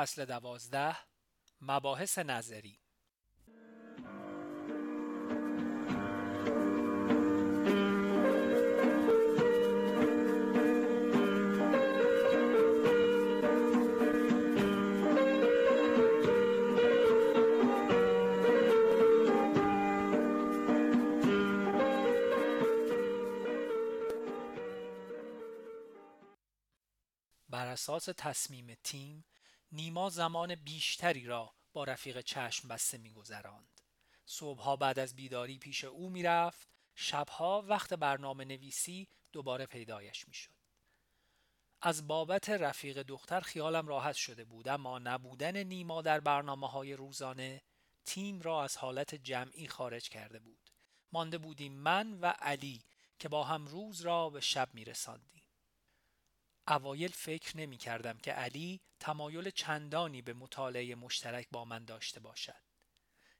فصل دوازده مباحث نظری. بر اساس تصمیم تیم نیما زمان بیشتری را با رفیق چشم بسته میگذراند. صبحها بعد از بیداری پیش او می‌رفت. شبها وقت برنامه نویسی دوباره پیدایش می‌شد. از بابت رفیق دختر خیالم راحت شده بود اما نبودن نیما در برنامه های روزانه تیم را از حالت جمعی خارج کرده بود. مانده بودیم من و علی که با هم روز را به شب می رساندیم. اوایل فکر نمی کردم که علی تمایل چندانی به مطالعه مشترک با من داشته باشد.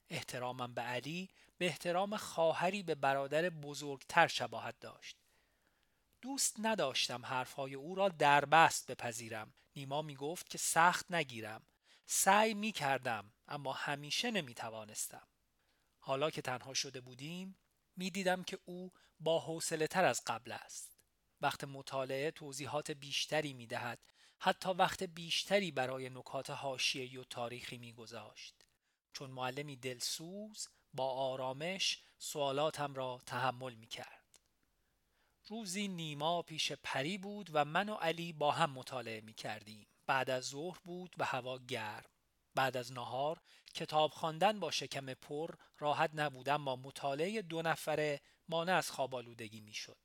احترامم به علی به احترام خواهری به برادر بزرگتر شباهت داشت. دوست نداشتم حرفهای او را دربست بپذیرم. نیما می گفت که سخت نگیرم. سعی می کردم اما همیشه نمی توانستم. حالا که تنها شده بودیم می دیدم که او با حوصله تر از قبل است. وقت مطالعه توضیحات بیشتری می دهد. حتی وقت بیشتری برای نکات حاشیه‌ای و تاریخی می گذاشت. چون معلمی دلسوز با آرامش سوالاتم را تحمل می کرد. روزی نیما پیش پری بود و من و علی با هم مطالعه می کردیم. بعد از ظهر بود و هوا گرم. بعد از نهار کتاب خواندن با شکم پر راحت نبودم با مطالعه دو نفره مانع از خواب آلودگی می شد.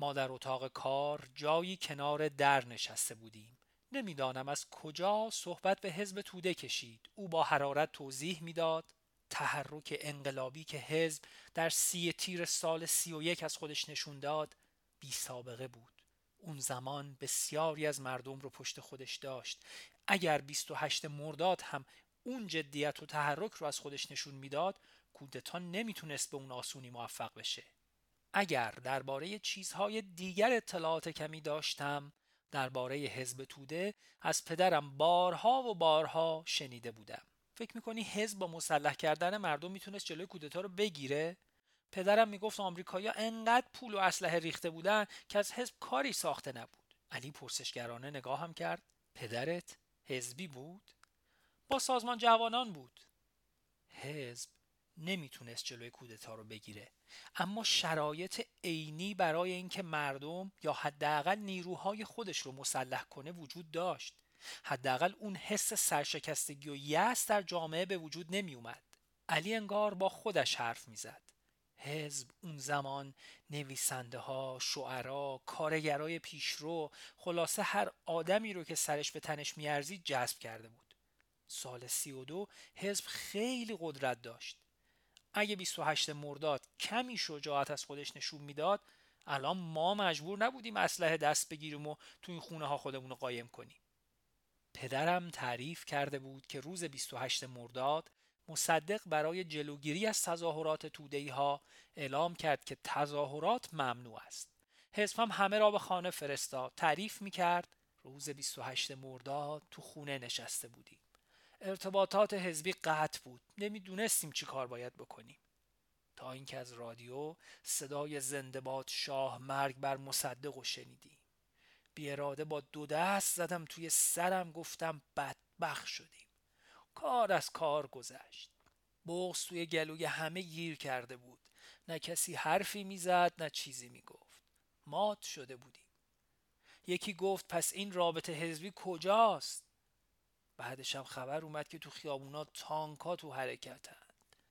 ما در اتاق کار جایی کنار در نشسته بودیم. نمی‌دانم از کجا صحبت به حزب توده کشید. او با حرارت توضیح می‌داد تحرک انقلابی که حزب در سی تیر سال سی و یک از خودش نشون داد بی سابقه بود. اون زمان بسیاری از مردم رو پشت خودش داشت. اگر 28 مرداد هم اون جدیت و تحرک رو از خودش نشون می‌داد کودتا نمی‌تونست به اون آسونی موفق بشه. اگر درباره چیزهای دیگر اطلاعات کمی داشتم درباره حزب توده از پدرم بارها و بارها شنیده بودم. فکر می‌کنی حزب با مسلح کردن مردم می‌تونست جلوی کودتا رو بگیره؟ پدرم می‌گفت آمریکایی‌ها انقدر پول و اسلحه ریخته بودن که از حزب کاری ساخته نبود. علی پرسشگرانه نگاهم کرد. پدرت حزبی بود؟ با سازمان جوانان بود. حزب نمی‌تونست جلوی کودتا رو بگیره. اما شرایط عینی برای اینکه مردم یا حداقل نیروهای خودش رو مسلح کنه وجود داشت. حداقل اون حس سرشکستگی و یأس در جامعه به وجود نمی اومد علی انگار با خودش حرف می‌زد. حزب اون زمان نویسنده ها، شعرا، کارگرای پیشرو خلاصه هر آدمی رو که سرش به تنش میارزید جذب کرده بود. سال سی و دو حزب خیلی قدرت داشت. اگه 28 مرداد کمی شجاعت از خودش نشون می‌داد الان ما مجبور نبودیم اسلحه دست بگیریم و تو این خونه ها خودمون رو قایم کنیم. پدرم تعریف کرده بود که روز 28 مرداد مصدق برای جلوگیری از تظاهرات تودهی ها اعلام کرد که تظاهرات ممنوع است. حزب هم همه را به خانه فرستاد. تعریف می کرد روز 28 مرداد تو خونه نشسته بودیم. ارتباطات حزبی قطع بود. نمی‌دونستیم چی کار باید بکنیم. تا اینکه از رادیو صدای زنده شاه مرگ بر مصدق و شنیدیم. بی اراده با دو دست زدم توی سرم گفتم بدبخ شدیم. کار از کار گذشت. بغز توی گلوی همه گیر کرده بود. نه کسی حرفی می‌زد نه چیزی می‌گفت. مات شده بودیم. یکی گفت پس این رابطه حزبی کجاست؟ بعدش هم خبر اومد که تو خیابونا تانکا تو حرکتن.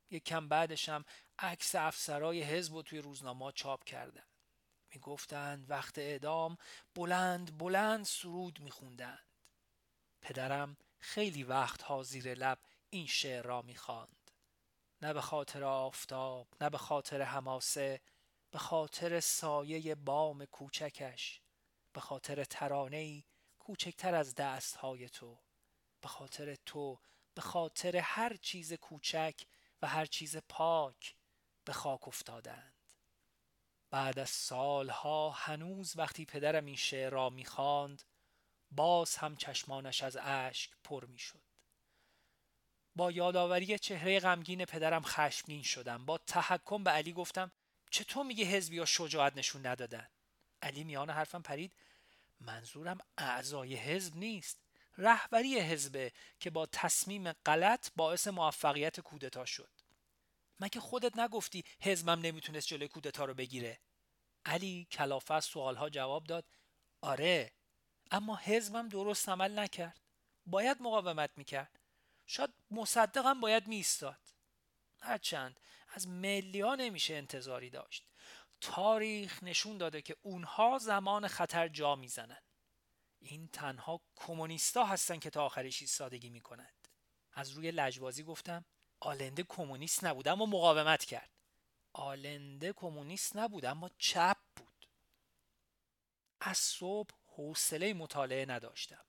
یک کم بعدش هم عکس افسرای حزب و توی روزنامه چاپ کردن. می‌گفتند وقت اعدام بلند بلند سرود میخوندند. پدرم خیلی وقت زیر لب این شعر را می‌خواند. نه به خاطر آفتاب نه به خاطر حماسه به خاطر سایه بام کوچکش به خاطر ترانه‌ای کوچکتر از دستهای تو. به خاطر تو به خاطر هر چیز کوچک و هر چیز پاک به خاک افتادند. بعد از سالها هنوز وقتی پدرم این شعر را می‌خواند باز هم چشمانش از اشک پر می شد. با یادآوری چهره غمگین پدرم خشمگین شدم. با تحکم به علی گفتم چطور میگه حزبی یا شجاعت نشون ندادن؟ علی میان حرفم پرید منظورم اعضای حزب نیست. رهبری حزبه که با تصمیم غلط باعث موفقیت کودتا شد. مگه خودت نگفتی حزبم نمی‌تونست جلوی کودتا رو بگیره؟ علی کلافه از سوالها جواب داد آره اما حزبم درست عمل نکرد. باید مقاومت می‌کرد. شاید مصدقم باید میستاد هرچند از ملی ها نمیشه انتظاری داشت. تاریخ نشون داده که اونها زمان خطر جا می‌زنن این تنها کمونیستا هستن که تا آخرش ایستادگی می‌کنند. از روی لجبازی گفتم آلنده کمونیست نبود اما مقاومت کرد. آلنده کمونیست نبود اما چپ بود. از صبح حوصله مطالعه نداشتم.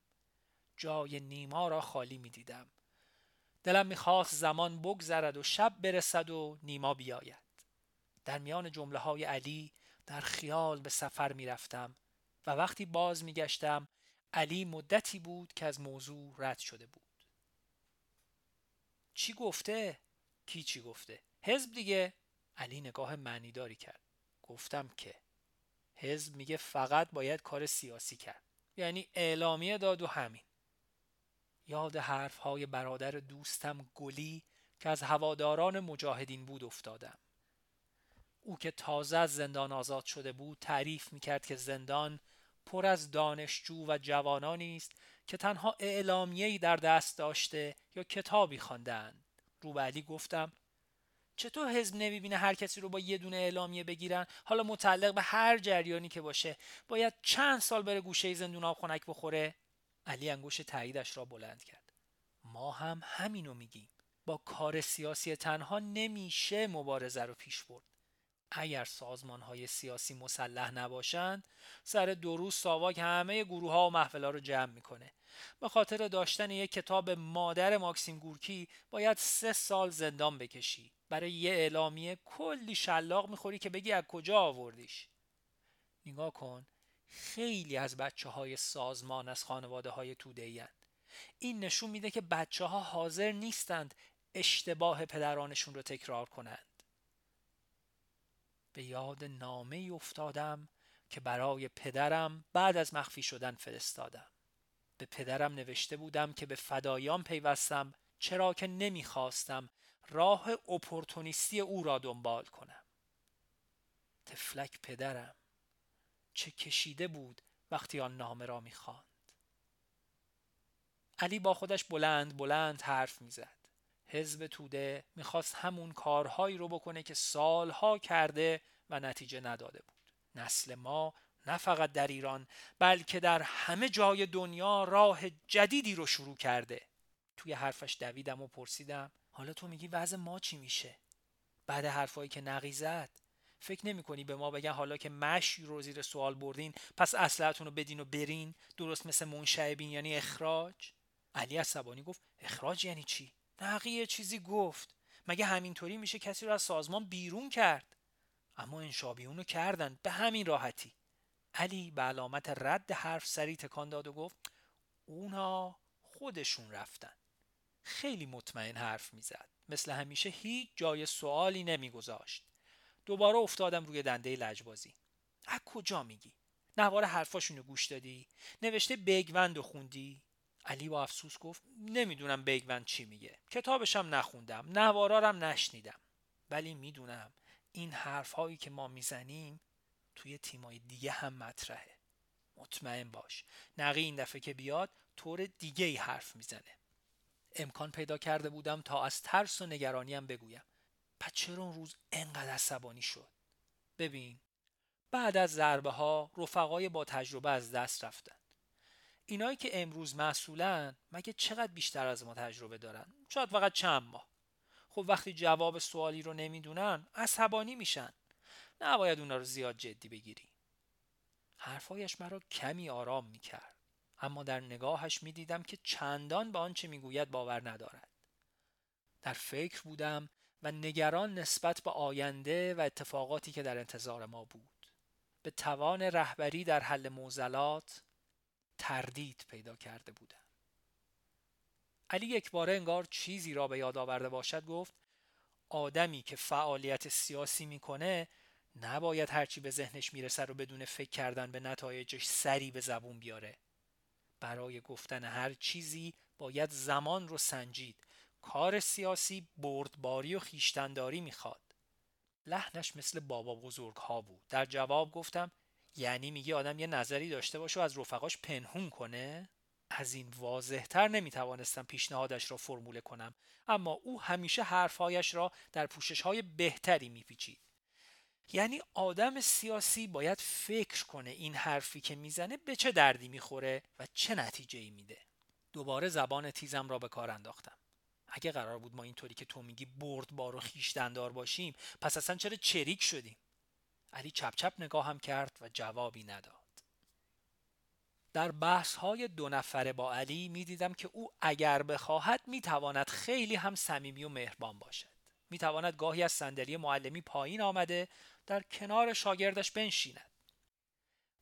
جای نیما را خالی می دیدم دلم می‌خواست زمان بگذرد و شب برسد و نیما بیاید. در میان جمله های علی در خیال به سفر می‌رفتم و وقتی باز میگشتم علی مدتی بود که از موضوع رد شده بود. چی گفته؟ کی چی گفته؟ حزب دیگه. علی نگاه معنیداری کرد. گفتم که حزب میگه فقط باید کار سیاسی کرد. یعنی اعلامیه داد و همین. یاد حرف های برادر دوستم گلی که از هواداران مجاهدین بود افتادم. او که تازه از زندان آزاد شده بود تعریف می‌کرد که زندان پر از دانشجو و جوانانی است که تنها اعلامیه‌ای در دست داشته یا کتابی خواندند. رو به علی گفتم چطور حزب نمی‌بینه هر کسی رو با یه دونه اعلامیه بگیرن؟ حالا متعلق به هر جریانی که باشه باید چند سال بره گوشه زندون آب خنک بخوره؟ علی انگوش تاییدش را بلند کرد. ما هم همینو میگیم. با کار سیاسی تنها نمیشه مبارزه رو پیش برد. اگر سازمان های سیاسی مسلح نباشند سر دو روز ساواک همه گروه ها و محفل ها رو جمع می‌کنه. به خاطر داشتن یک کتاب مادر ماکسیم گورکی باید سه سال زندان بکشی. برای یه اعلامیه کلی شلاق می‌خوری که بگی از کجا آوردیش. نگاه کن خیلی از بچه های سازمان از خانواده های توده این نشون میده که بچه ها حاضر نیستند اشتباه پدرانشون رو تکرار کنند. به یاد نامه ای افتادم که برای پدرم بعد از مخفی شدن فرستادم. به پدرم نوشته بودم که به فدایان پیوستم چرا که نمی‌خواستم راه اپورتونیستی او را دنبال کنم. تفلک پدرم چه کشیده بود وقتی آن نامه را می‌خواند. علی با خودش بلند بلند حرف می‌زد. حزب توده می‌خواست همون کارهایی رو بکنه که سالها کرده و نتیجه نداده بود. نسل ما نه فقط در ایران بلکه در همه جای دنیا راه جدیدی رو شروع کرده. توی حرفش دویدم و پرسیدم حالا تو میگی وضع ما چی میشه؟ بعد حرفایی که نقیزد فکر نمی کنی به ما بگن حالا که مشی رو زیر سوال بردین پس اصلتون رو بدین و برین درست مثل منشعبین یعنی اخراج؟ علی عصبانی گفت اخراج یعنی چی؟ نقیه چیزی گفت. مگه همینطوری میشه کسی رو از سازمان بیرون کرد؟ اما انشابیون رو کردن به همین راحتی. علی به علامت رد حرف سری تکان داد و گفت اونا خودشون رفتن. خیلی مطمئن حرف می‌زد. مثل همیشه هیچ جای سوالی نمیگذاشت. دوباره افتادم روی دنده لجبازی. از کجا میگی؟ نوار حرفاشونو گوش دادی؟ نوشته بگوند و خوندی؟ علی با افسوس گفت نمی‌دونم بیگوند چی میگه. کتابشم نخوندم نوارارم نشنیدم. ولی می‌دونم این حرف هایی که ما می‌زنیم توی تیمای دیگه هم مطرحه. مطمئن باش نقی این دفعه که بیاد طور دیگه ای حرف می‌زنه. امکان پیدا کرده بودم تا از ترس و نگرانیم بگویم. پس چرا اون روز انقدر عصبانی شد؟ ببین بعد از ضربه ها رفقای با تجربه از دست رفتن. اینایی که امروز مسئولن مگه چقدر بیشتر از ما تجربه دارن؟ شاید فقط چند ماه. خب وقتی جواب سوالی رو نمی‌دونن عصبانی میشن. نباید اونا رو زیاد جدی بگیری. حرفایش مرا کمی آرام می‌کرد. اما در نگاهش می‌دیدم که چندان به آنچه می‌گوید باور ندارد. در فکر بودم و نگران نسبت به آینده و اتفاقاتی که در انتظار ما بود. به توان رهبری در حل موزلات تردید پیدا کرده بودم. علی یک باره انگار چیزی را به یاد آورده باشد گفت آدمی که فعالیت سیاسی می‌کنه نباید هرچی به ذهنش می‌رسه رو بدون فکر کردن به نتایجش سری به زبون بیاره. برای گفتن هر چیزی باید زمان رو سنجید. کار سیاسی بردباری و خیشتنداری می‌خواد. لحنش مثل بابا بزرگ ها بود. در جواب گفتم یعنی میگه آدم یه نظری داشته باشه و از رفقاش پنهون کنه؟ از این واضحتر نمی‌توانستم پیشنهادش را فرموله کنم. اما او همیشه حرفهایش را در پوشش های بهتری میپیچید. یعنی آدم سیاسی باید فکر کنه این حرفی که می‌زنه به چه دردی می‌خوره و چه نتیجه ای میده. دوباره زبان تیزم را به کار انداختم. اگه قرار بود ما اینطوری که تو میگی بردبار و خیشتندار باشیم پس اصلا چرا چریک شدیم؟ علی چپ چپ نگاهم کرد و جوابی نداد. در بحث های دو نفره با علی می دیدم که او اگر بخواهد می تواند خیلی هم صمیمی و مهربان باشد. می تواند گاهی از صندلی معلمی پایین آمده در کنار شاگردش بنشیند.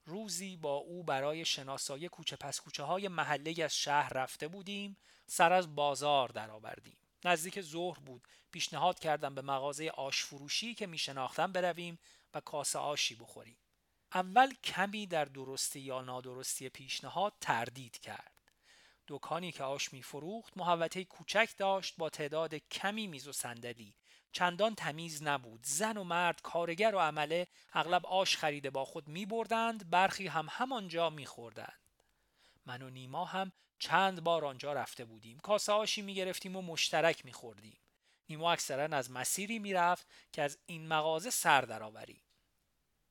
روزی با او برای شناسایی کوچه پس کوچه های محله از شهر رفته بودیم سر از بازار درآوردیم. نزدیک ظهر بود. پیشنهاد کردم به مغازه آش فروشی که می شناختم برویم. و کاسه آشی بخوریم. اول کمی در درستی یا نادرستی پیشنهاد تردید کرد. دکانی که آش می فروخت محوطه کوچک داشت با تعداد کمی میز و صندلی. چندان تمیز نبود. زن و مرد کارگر و عمله اغلب آش خریده با خود می بردند برخی هم همانجا می خوردند من و نیما هم چند بار آنجا رفته بودیم. کاسه آشی می گرفتیم و مشترک می خوردیم نیما اکثرا از مسیری می رفت که از این مغازه سر درآوریم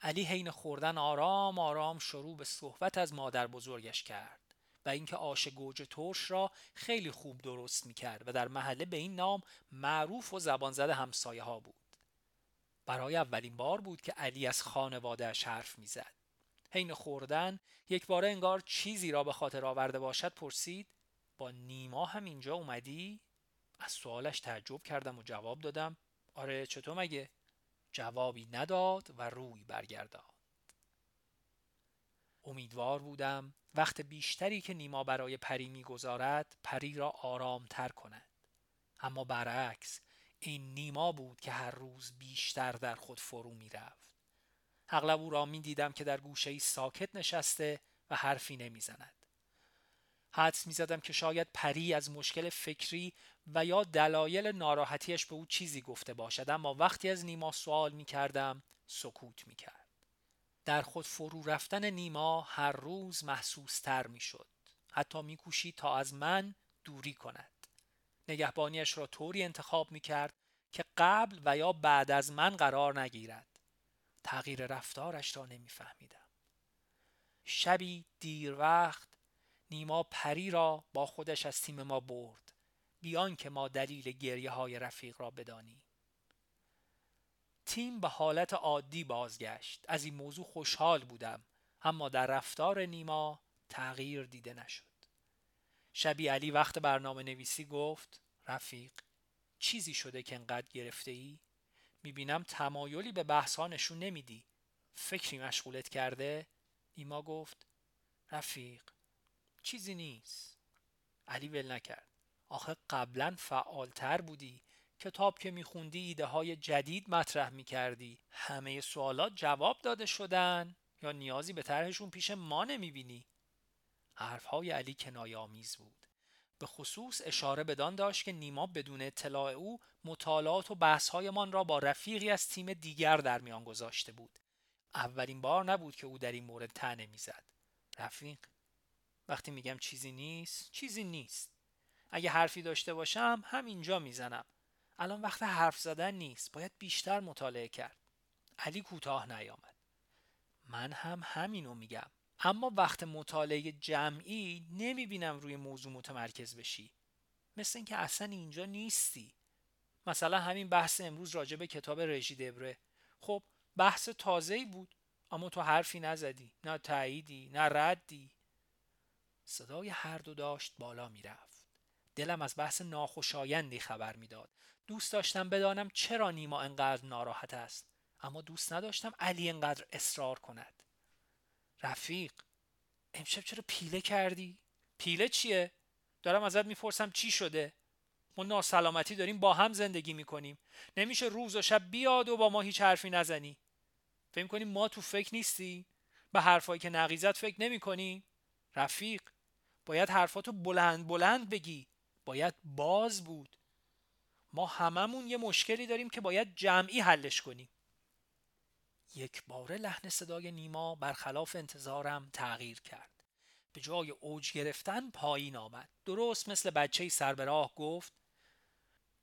علی حین خوردن آرام آرام شروع به صحبت از مادر بزرگش کرد و اینکه آش گوجه ترش را خیلی خوب درست می کرد و در محله به این نام معروف و زبان زده همسایه ها بود. برای اولین بار بود که علی از خانوادهش حرف می‌زد. حین خوردن یک باره انگار چیزی را به خاطر آورده باشد پرسید با نیما هم اینجا اومدی؟ از سوالش تعجب کردم و جواب دادم آره چطور مگه؟ جوابی نداد و روی برگرداد امیدوار بودم وقت بیشتری که نیما برای پری می‌گذارد پری را آرامتر کند. اما برعکس این نیما بود که هر روز بیشتر در خود فرو می‌رفت. اغلب او را می دیدم که در گوشه ساکت نشسته و حرفی نمی‌زند. حدس می زدم که شاید پری از مشکل فکری و یا دلایل ناراحتیش به او چیزی گفته باشد اما وقتی از نیما سوال می کردم سکوت می کرد. در خود فرو رفتن نیما هر روز محسوس تر می شد. حتی می کوشید تا از من دوری کند. نگهبانیش را طوری انتخاب می کرد که قبل و یا بعد از من قرار نگیرد. تغییر رفتارش را نمیفهمیدم. شبی دیر وقت نیما پری را با خودش از تیم ما برد. بیان که ما دلیل گریه های رفیق را بدانیم. تیم به حالت عادی بازگشت. از این موضوع خوشحال بودم اما در رفتار نیما تغییر دیده نشد. شبی علی وقت برنامه نویسی گفت رفیق چیزی شده که انقدر گرفته ای؟ می‌بینم تمایلی به بحث ها نشون نمیدی. فکری مشغولت کرده؟ نیما گفت رفیق چیزی نیست. علی ول نکرد. آخه قبلا فعالتر بودی. کتاب که میخوندی ایده های جدید مطرح می‌کردی. همه سوالات جواب داده شدن. یا نیازی به طرحشون پیش ما نمی‌بینی. حرفهای علی کنایه بود. به خصوص اشاره بدان داشت که نیما بدون اطلاع او مطالعات و بحثهایمان را با رفیقی از تیم دیگر در میان گذاشته بود. اولین بار نبود که او در این مورد تنه می‌زد. رفیق وقتی میگم چیزی نیست چیزی نیست. اگه حرفی داشته باشم همینجا می‌زنم. الان وقت حرف زدن نیست. باید بیشتر مطالعه کرد. علی کوتاه نیامد. من هم همینو میگم. اما وقت مطالعه جمعی نمی‌بینم روی موضوع متمرکز بشی. مثل اینکه اصلا اینجا نیستی. مثلا همین بحث امروز راجع به کتاب رژی دبره. خب بحث تازه‌ای بود اما تو حرفی نزدی. نه تاییدی نه ردی. صدای هر دو داشت بالا می‌رفت. دلم از بحث ناخوشایندی خبر می‌داد. دوست داشتم بدانم چرا نیما انقدر ناراحت است. اما دوست نداشتم علی انقدر اصرار کند. رفیق امشب چرا پیله کردی؟ پیله چیه؟ دارم ازت می‌پرسم چی شده؟ ما ناسلامتی داریم با هم زندگی می‌کنیم. نمیشه روز و شب بیاد و با ما هیچ حرفی نزنی. فکر کنیم ما تو فکر نیستی؟ به حرفایی که نقیزت فکر نمی کنی رفیق باید حرفاتو بلند بلند بگی. باید باز بود. ما هممون یه مشکلی داریم که باید جمعی حلش کنیم. یک باره لحن صدای نیما برخلاف انتظارم تغییر کرد. به جای اوج گرفتن پایین آمد. درست مثل بچه سر راه گفت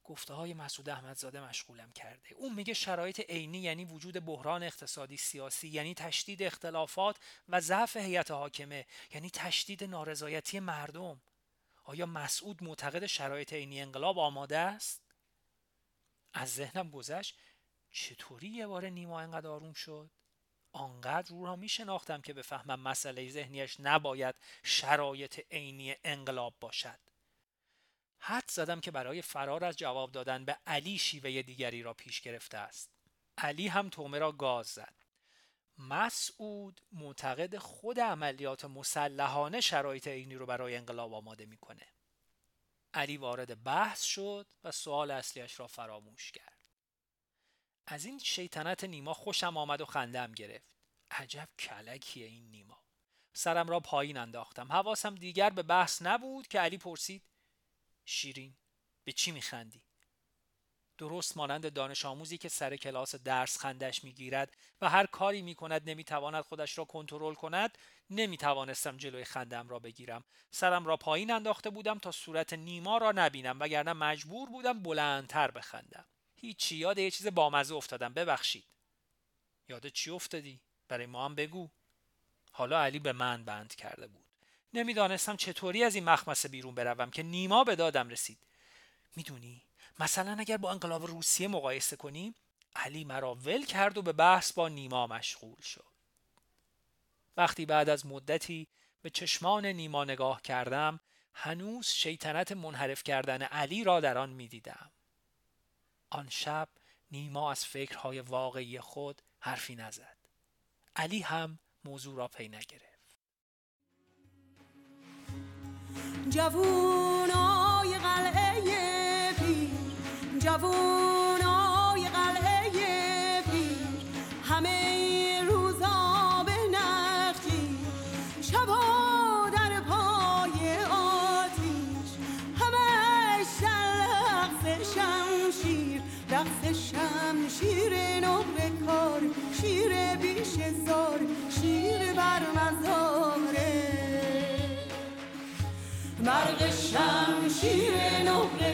گفته های مسعود احمدزاده مشغولم کرده. اون میگه شرایط عینی یعنی وجود بحران اقتصادی سیاسی یعنی تشدید اختلافات و ضعف هیئت حاکمه یعنی تشدید نارضایتی مردم. آیا مسعود معتقد شرایط عینی انقلاب آماده است؟ از ذهنم گذشت چطوری یه بار نیما انقدر آروم شد؟ آنقدر رو را می شناختم که بفهمم مسئله ذهنیش نباید شرایط عینی انقلاب باشد. حد زدم که برای فرار از جواب دادن به علی شیوه دیگری را پیش گرفته است. علی هم تومه را گاز زد. مسعود معتقد خود عملیات مسلحانه شرایط عینی رو برای انقلاب آماده می‌کنه. علی وارد بحث شد و سوال اصلیش را فراموش کرد. از این شیطنت نیما خوشم آمد و خندم گرفت. عجب کلکیه این نیما. سرم را پایین انداختم. حواسم دیگر به بحث نبود که علی پرسید شیرین. به چی میخندی؟ درست مانند دانش آموزی که سر کلاس درس خندش می‌گیرد و هر کاری می‌کند نمی‌تواند خودش را کنترل کند نمی‌توانستم جلوی خندم را بگیرم. سرم را پایین انداخته بودم تا صورت نیما را نبینم وگرنه مجبور بودم بلندتر بخندم. هیچی یاد یه چیز بامزه افتادم. ببخشید. یاد چی افتادی؟ برای ما هم بگو. حالا علی به من بند کرده بود. نمی‌دانستم چطوری از این مخمسه بیرون بروم که نیما به دادم رسید. می‌دونی مثلا اگر با انقلاب روسیه مقایسه کنیم علی مرا ول کرد و به بحث با نیما مشغول شد. وقتی بعد از مدتی به چشمان نیما نگاه کردم هنوز شیطنت منحرف کردن علی را در آن می‌دیدم. آن شب نیما از فکرهای واقعی خود حرفی نزد. علی هم موضوع را پی نگرفت. جوونای قلعه پیر جوونای مرغ شمشیر نقل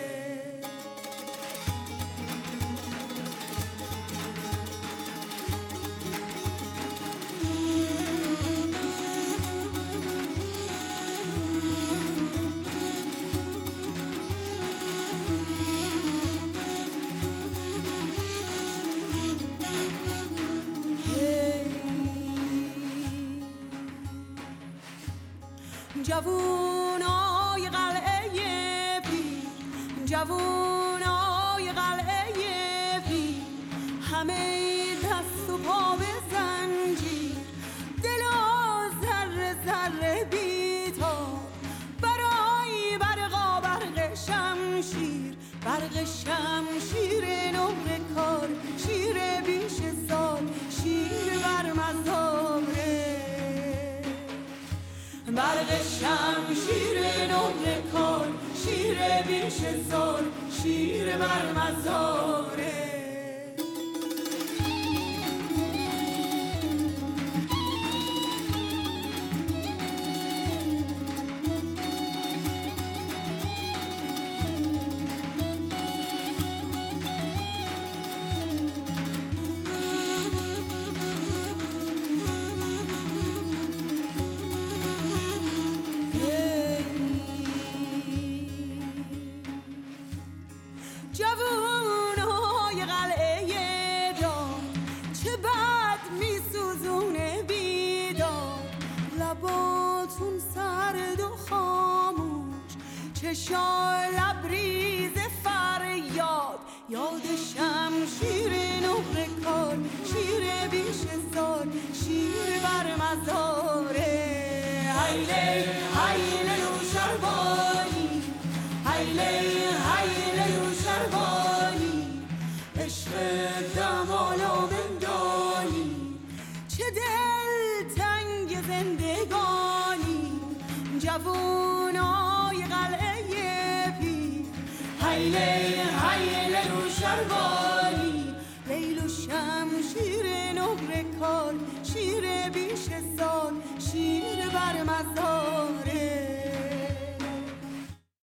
جوونای قلعه پیر جوونای قلعه پیر همه دست و پا به زنجیر دلا ذره ذره بیتاب. برای برقا برق شمشیر برق شمشیر نور کار شیر بیش سال. برق شمشیر نور کار شیر بیش سال شیر بر مزاره یاد شمشیر نقر کار شیر بیش سال شیر بر مزاره. هیله